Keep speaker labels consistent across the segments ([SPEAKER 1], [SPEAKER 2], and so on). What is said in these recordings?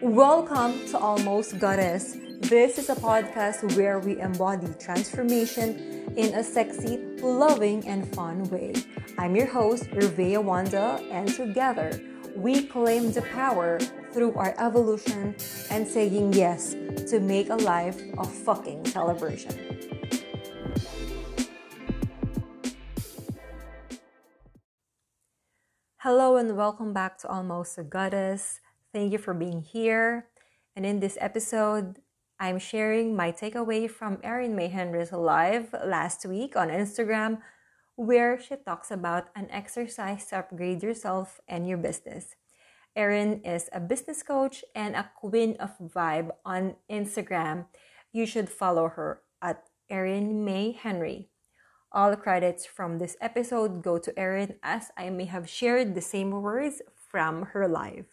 [SPEAKER 1] Welcome to Almost Goddess. This is a podcast where we embody transformation in a sexy, loving, and fun way. I'm your host, Ruvea Wanda, and together we claim the power through our evolution and saying yes to make a life of fucking celebration. Hello and welcome back to Almost a Goddess. Thank you for being here. And in this episode, I'm sharing my takeaway from Erin May Henry's live last week on Instagram, where she talks about an exercise to upgrade yourself and your business. Erin is a business coach and a queen of vibe on Instagram. You should follow her at Erin May Henry. All credits from this episode go to Erin as I may have shared the same words from her live.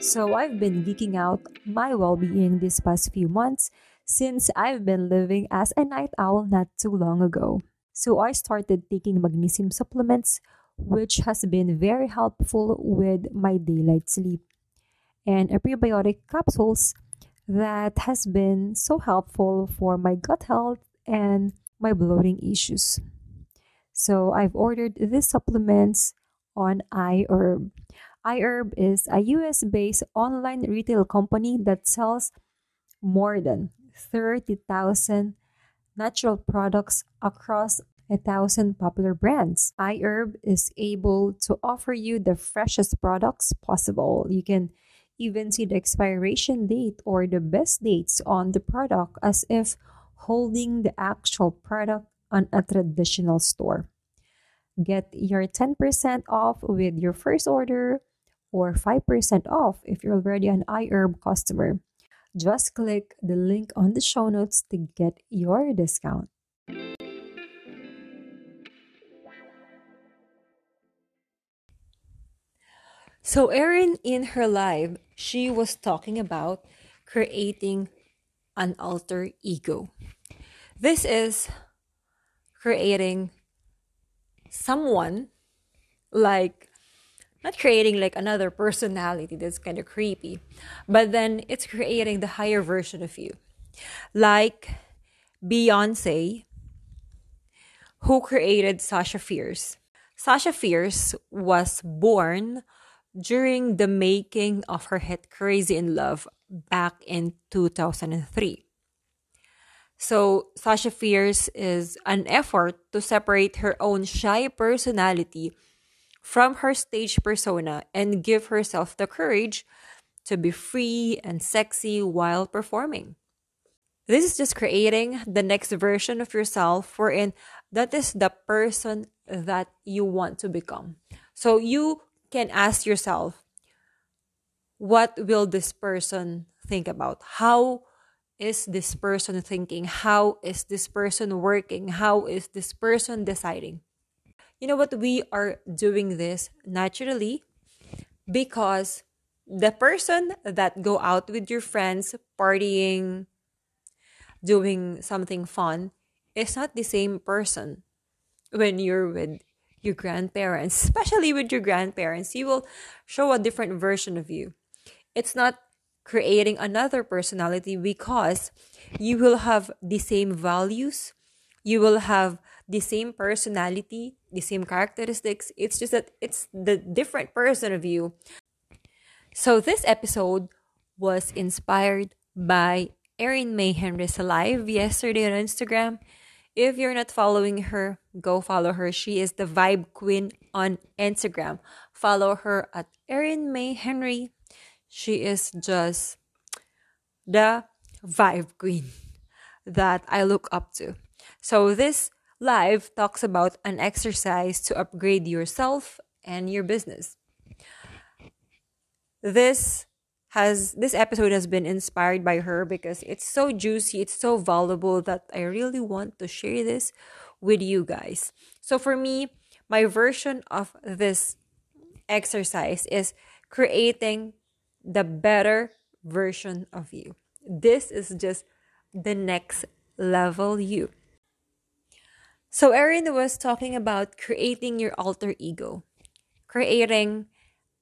[SPEAKER 1] So I've been geeking out my well-being these past few months since I've been living as a night owl not too long ago. So I started taking magnesium supplements which has been very helpful with my daylight sleep and a prebiotic capsules that has been so helpful for my gut health and my bloating issues. So I've ordered these supplements on iHerb iHerb is a US based online retail company that sells more than 30,000 natural products across a thousand popular brands. iHerb is able to offer you the freshest products possible. You can even see the expiration date or the best dates on the product as if holding the actual product on a traditional store. Get your 10% off with your first order or 5% off if you're already an iHerb customer. Just click the link on the show notes to get your discount. So, Erin, in her live, she was talking about creating an alter ego. This is creating someone like not creating like another personality that's kind of creepy, but then it's creating the higher version of you. Like Beyonce, who created Sasha Fierce. Sasha Fierce was born during the making of her hit Crazy in Love back in 2003. So, Sasha Fierce is an effort to separate her own shy personality from her stage persona and give herself the courage to be free and sexy while performing. This is just creating the next version of yourself wherein that is the person that you want to become. So you can ask yourself, what will this person think about? How is this person thinking? How is this person working? How is this person deciding? you know what we are doing this naturally because the person that go out with your friends partying doing something fun is not the same person when you're with your grandparents especially with your grandparents you will show a different version of you it's not creating another personality because you will have the same values you will have the same personality, the same characteristics. It's just that it's the different person of you. So this episode was inspired by Erin May Henry's live yesterday on Instagram. If you're not following her, go follow her. She is the Vibe Queen on Instagram. Follow her at Erin May Henry. She is just the Vibe Queen that I look up to. So this live talks about an exercise to upgrade yourself and your business. This has this episode has been inspired by her because it's so juicy, it's so valuable that I really want to share this with you guys. So for me, my version of this exercise is creating the better version of you. This is just the next level you. So, Erin was talking about creating your alter ego, creating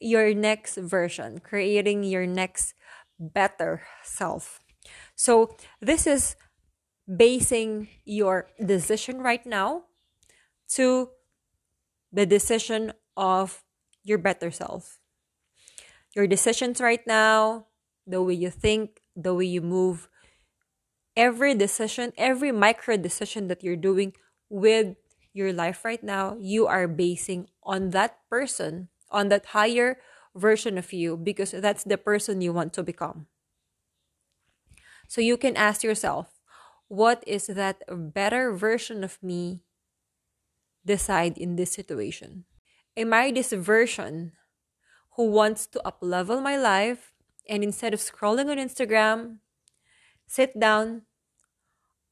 [SPEAKER 1] your next version, creating your next better self. So, this is basing your decision right now to the decision of your better self. Your decisions right now, the way you think, the way you move, every decision, every micro decision that you're doing with your life right now, you are basing on that person, on that higher version of you, because that's the person you want to become. So you can ask yourself, what is that better version of me decide in this situation? Am I this version who wants to uplevel my life and instead of scrolling on Instagram, sit down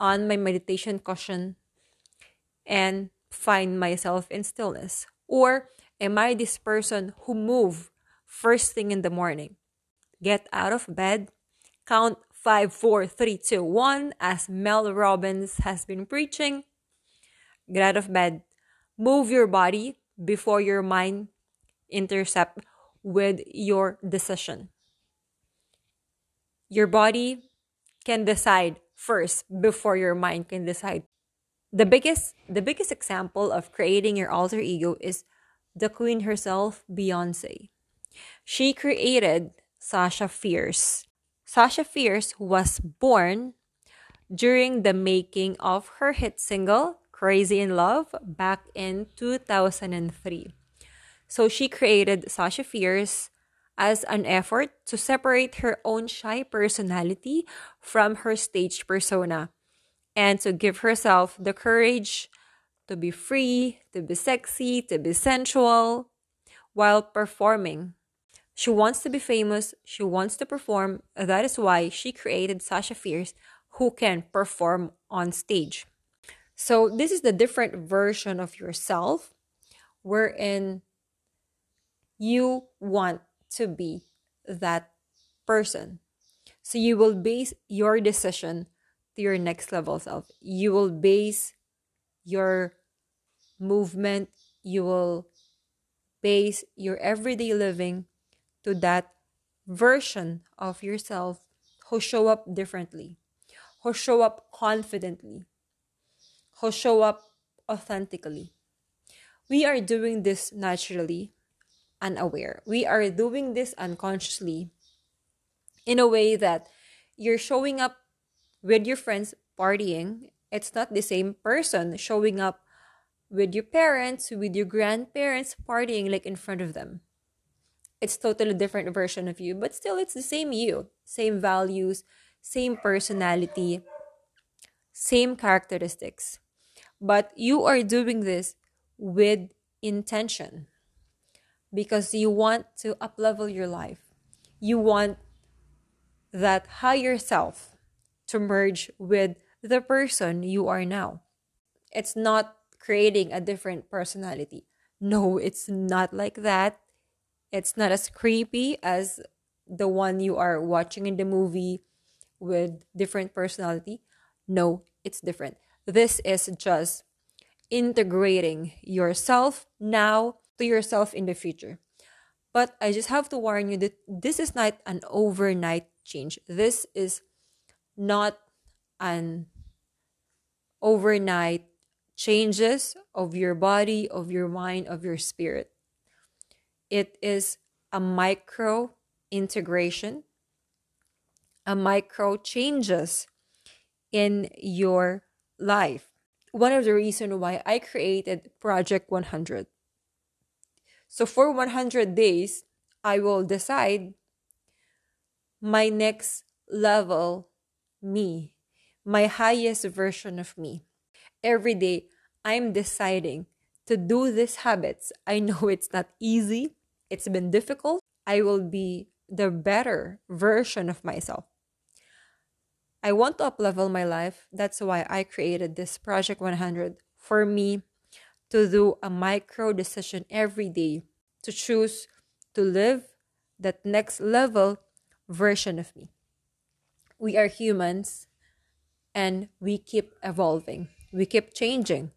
[SPEAKER 1] on my meditation cushion and find myself in stillness? Or am I this person who move first thing in the morning? Get out of bed, count five, four, three, two, one, as Mel Robbins has been preaching. Get out of bed, move your body before your mind intercept with your decision. Your body can decide first before your mind can decide. The biggest the biggest example of creating your alter ego is the queen herself, Beyonce. She created Sasha Fierce Sasha Fierce was born during the making of her hit single Crazy in Love back in 2003. So she created Sasha Fierce as an effort to separate her own shy personality from her stage persona and to give herself the courage to be free, to be sexy, to be sensual while performing she wants to be famous. She wants to perform. That is why she created Sasha Fierce, who can perform on stage. So, this is the different version of yourself wherein you want to be that person. So, you will base your decision to your next level self. You will base your movement, you will base your everyday living to that version of yourself who show up differently, who show up confidently, who show up authentically. We are doing this naturally, unaware. We are doing this unconsciously in a way that you're showing up with your friends partying. It's not the same person showing up with your parents, with your grandparents partying like in front of them. It's totally different version of you but still it's the same you. Same values same personality same characteristics. But you are doing this with intention because you want to uplevel your life. You want that higher self to merge with the person you are now it's not creating a different personality no it's not like that it's not as creepy as the one you are watching in the movie with different personality. No, it's different. This is just integrating yourself now to yourself in the future. But I just have to warn you that this is not an overnight change. This is not an overnight changes of your body, of your mind, of your spirit. It is a micro integration, a micro changes in your life. One of the reasons why I created Project 100. So for 100 days, I will decide my next level me, my highest version of me. Every day, I'm deciding to do these habits. I know it's not easy it's been difficult, I will be the better version of myself. I want to uplevel my life. That's why I created this Project 100 for me to do a micro decision every day to choose to live that next level version of me. We are humans and we keep evolving, we keep changing.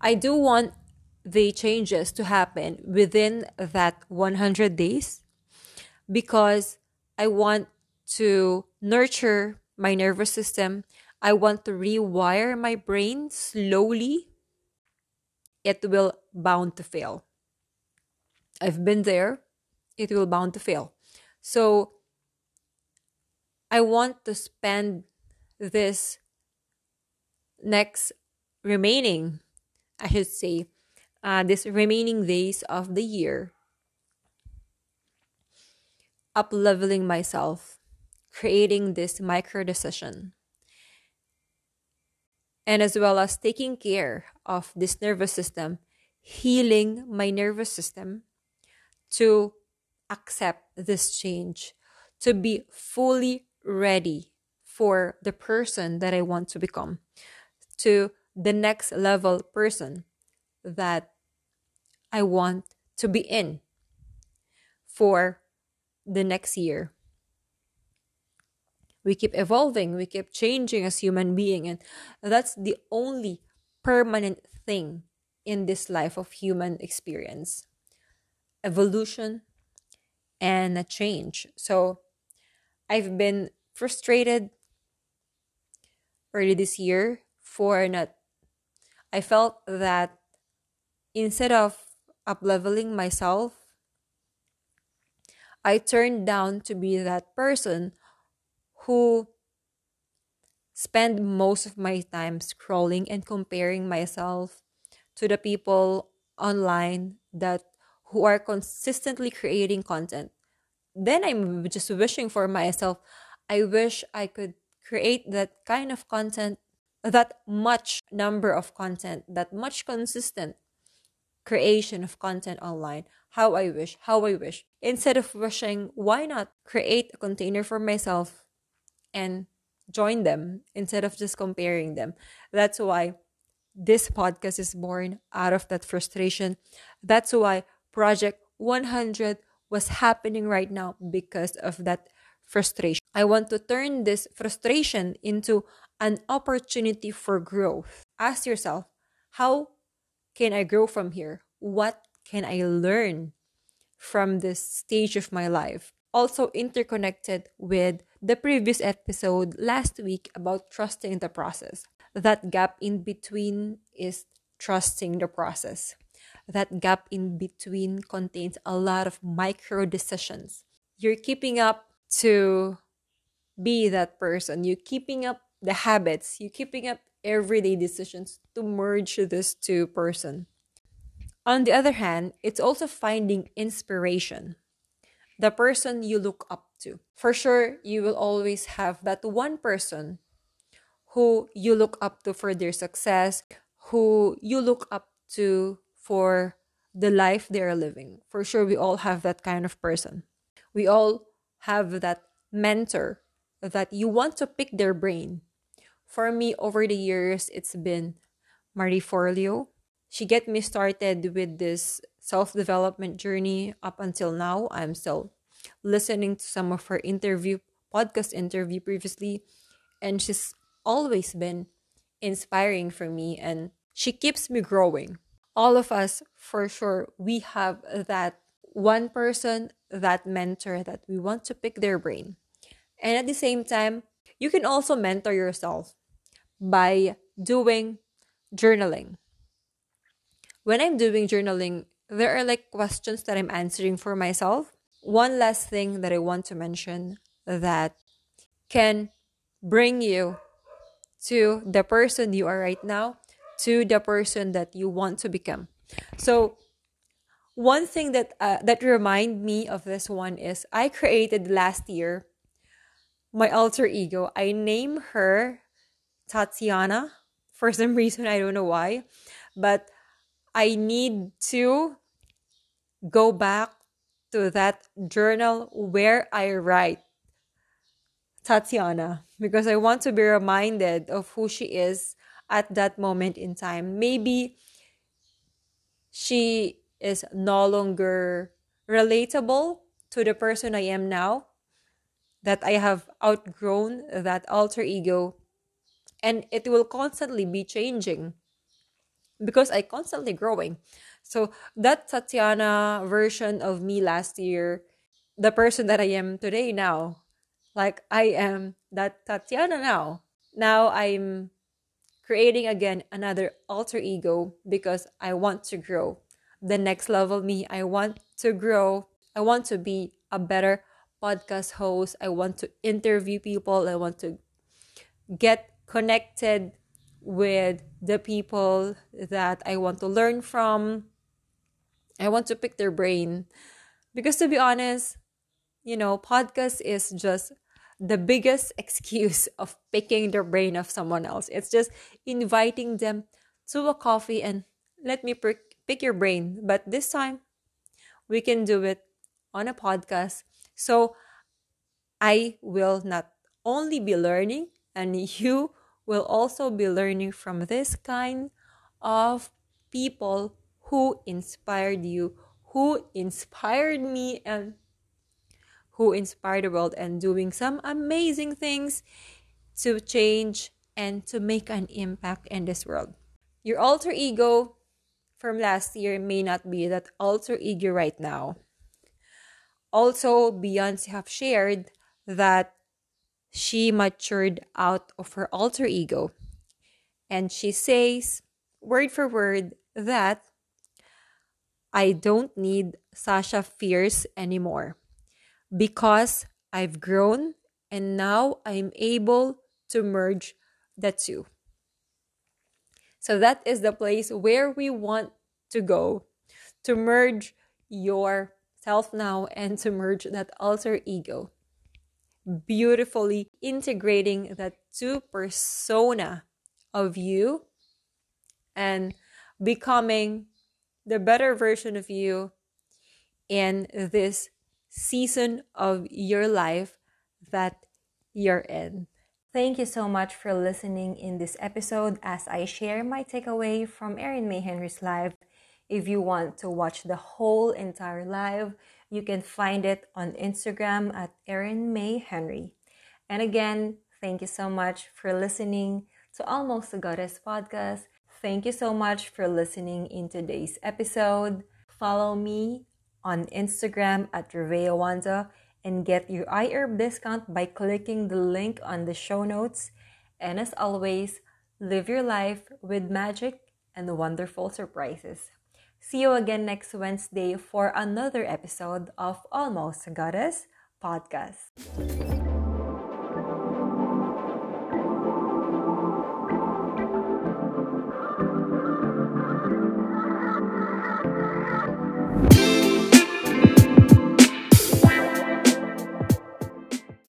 [SPEAKER 1] I do want the changes to happen within that 100 days because I want to nurture my nervous system. I want to rewire my brain slowly. It will bound to fail. I've been there. It will bound to fail. So I want to spend this next remaining, I should say, uh, this remaining days of the year up leveling myself, creating this micro decision, and as well as taking care of this nervous system, healing my nervous system to accept this change, to be fully ready for the person that I want to become, to the next level person that I want to be in for the next year. We keep evolving, we keep changing as human being and that's the only permanent thing in this life of human experience. Evolution and a change. So I've been frustrated early this year for not I felt that instead of upleveling myself, I turned down to be that person who spend most of my time scrolling and comparing myself to the people online that who are consistently creating content. Then I'm just wishing for myself, I wish I could create that kind of content, that much number of content, that much consistent creation of content online. How I wish, how I wish. Instead of wishing, why not create a container for myself and join them instead of just comparing them? That's why this podcast is born out of that frustration. That's why Project 100 was happening right now because of that frustration. I want to turn this frustration into an opportunity for growth. Ask yourself, how can I grow from here? What can I learn from this stage of my life? Also, interconnected with the previous episode last week about trusting the process. That gap in between is trusting the process. That gap in between contains a lot of micro decisions. You're keeping up to be that person. You're keeping up the habits. You're keeping up everyday decisions to merge this two person. On the other hand, it's also finding inspiration. The person you look up to. For sure, you will always have that one person who you look up to for their success, who you look up to for the life they're living. For sure, we all have that kind of person. We all have that mentor that you want to pick their brain. For me, over the years, it's been Marie Forleo. She get me started with this self-development journey up until now. I'm still listening to some of her interview, podcast interview previously, and she's always been inspiring for me and she keeps me growing. All of us, for sure, we have that one person, that mentor that we want to pick their brain. And at the same time, you can also mentor yourself by doing journaling. When I'm doing journaling, there are like questions that I'm answering for myself. One last thing that I want to mention that can bring you to the person you are right now, to the person that you want to become. So, one thing that uh, that remind me of this one is I created last year my alter ego. I name her Tatiana for some reason. I don't know why. But I need to go back to that journal where I write Tatiana because I want to be reminded of who she is at that moment in time. Maybe she is no longer relatable to the person I am now, that I have outgrown that alter ego and it will constantly be changing. because I constantly growing. So that Tatiana version of me last year, the person that I am today now, like I am that Tatiana now. Now I'm creating again another alter ego because I want to grow. The next level me, I want to grow. I want to be a better podcast host. I want to interview people. I want to get connected with the people that I want to learn from. I want to pick their brain. Because to be honest, you know, podcast is just the biggest excuse of picking the brain of someone else. It's just inviting them to a coffee and let me pick, pick your brain. But this time, we can do it on a podcast. So I will not only be learning, and you will also be learning from this kind of people who inspired you, who inspired me, and who inspired the world, and doing some amazing things to change and to make an impact in this world. Your alter ego from last year may not be that alter ego right now. Also, Beyonce have shared that she matured out of her alter ego. And she says, word for word, that I don't need Sasha Fierce anymore because I've grown and now I'm able to merge the two. So that is the place where we want to go to merge your self now and to merge that alter ego beautifully integrating that two persona of you and becoming the better version of you in this season of your life that you're in. Thank you so much for listening in this episode as I share my takeaway from Erin May Henry's live. If you want to watch the whole entire live, you can find it on Instagram at Erin May Henry. And again, thank you so much for listening to Almost a Goddess podcast. Thank you so much for listening in today's episode. Follow me on Instagram at Ruvea Wanda and get your iHerb discount by clicking the link on the show notes. And as always, live your life with magic and wonderful surprises. See you again next Wednesday for another episode of Almost Goddess podcast.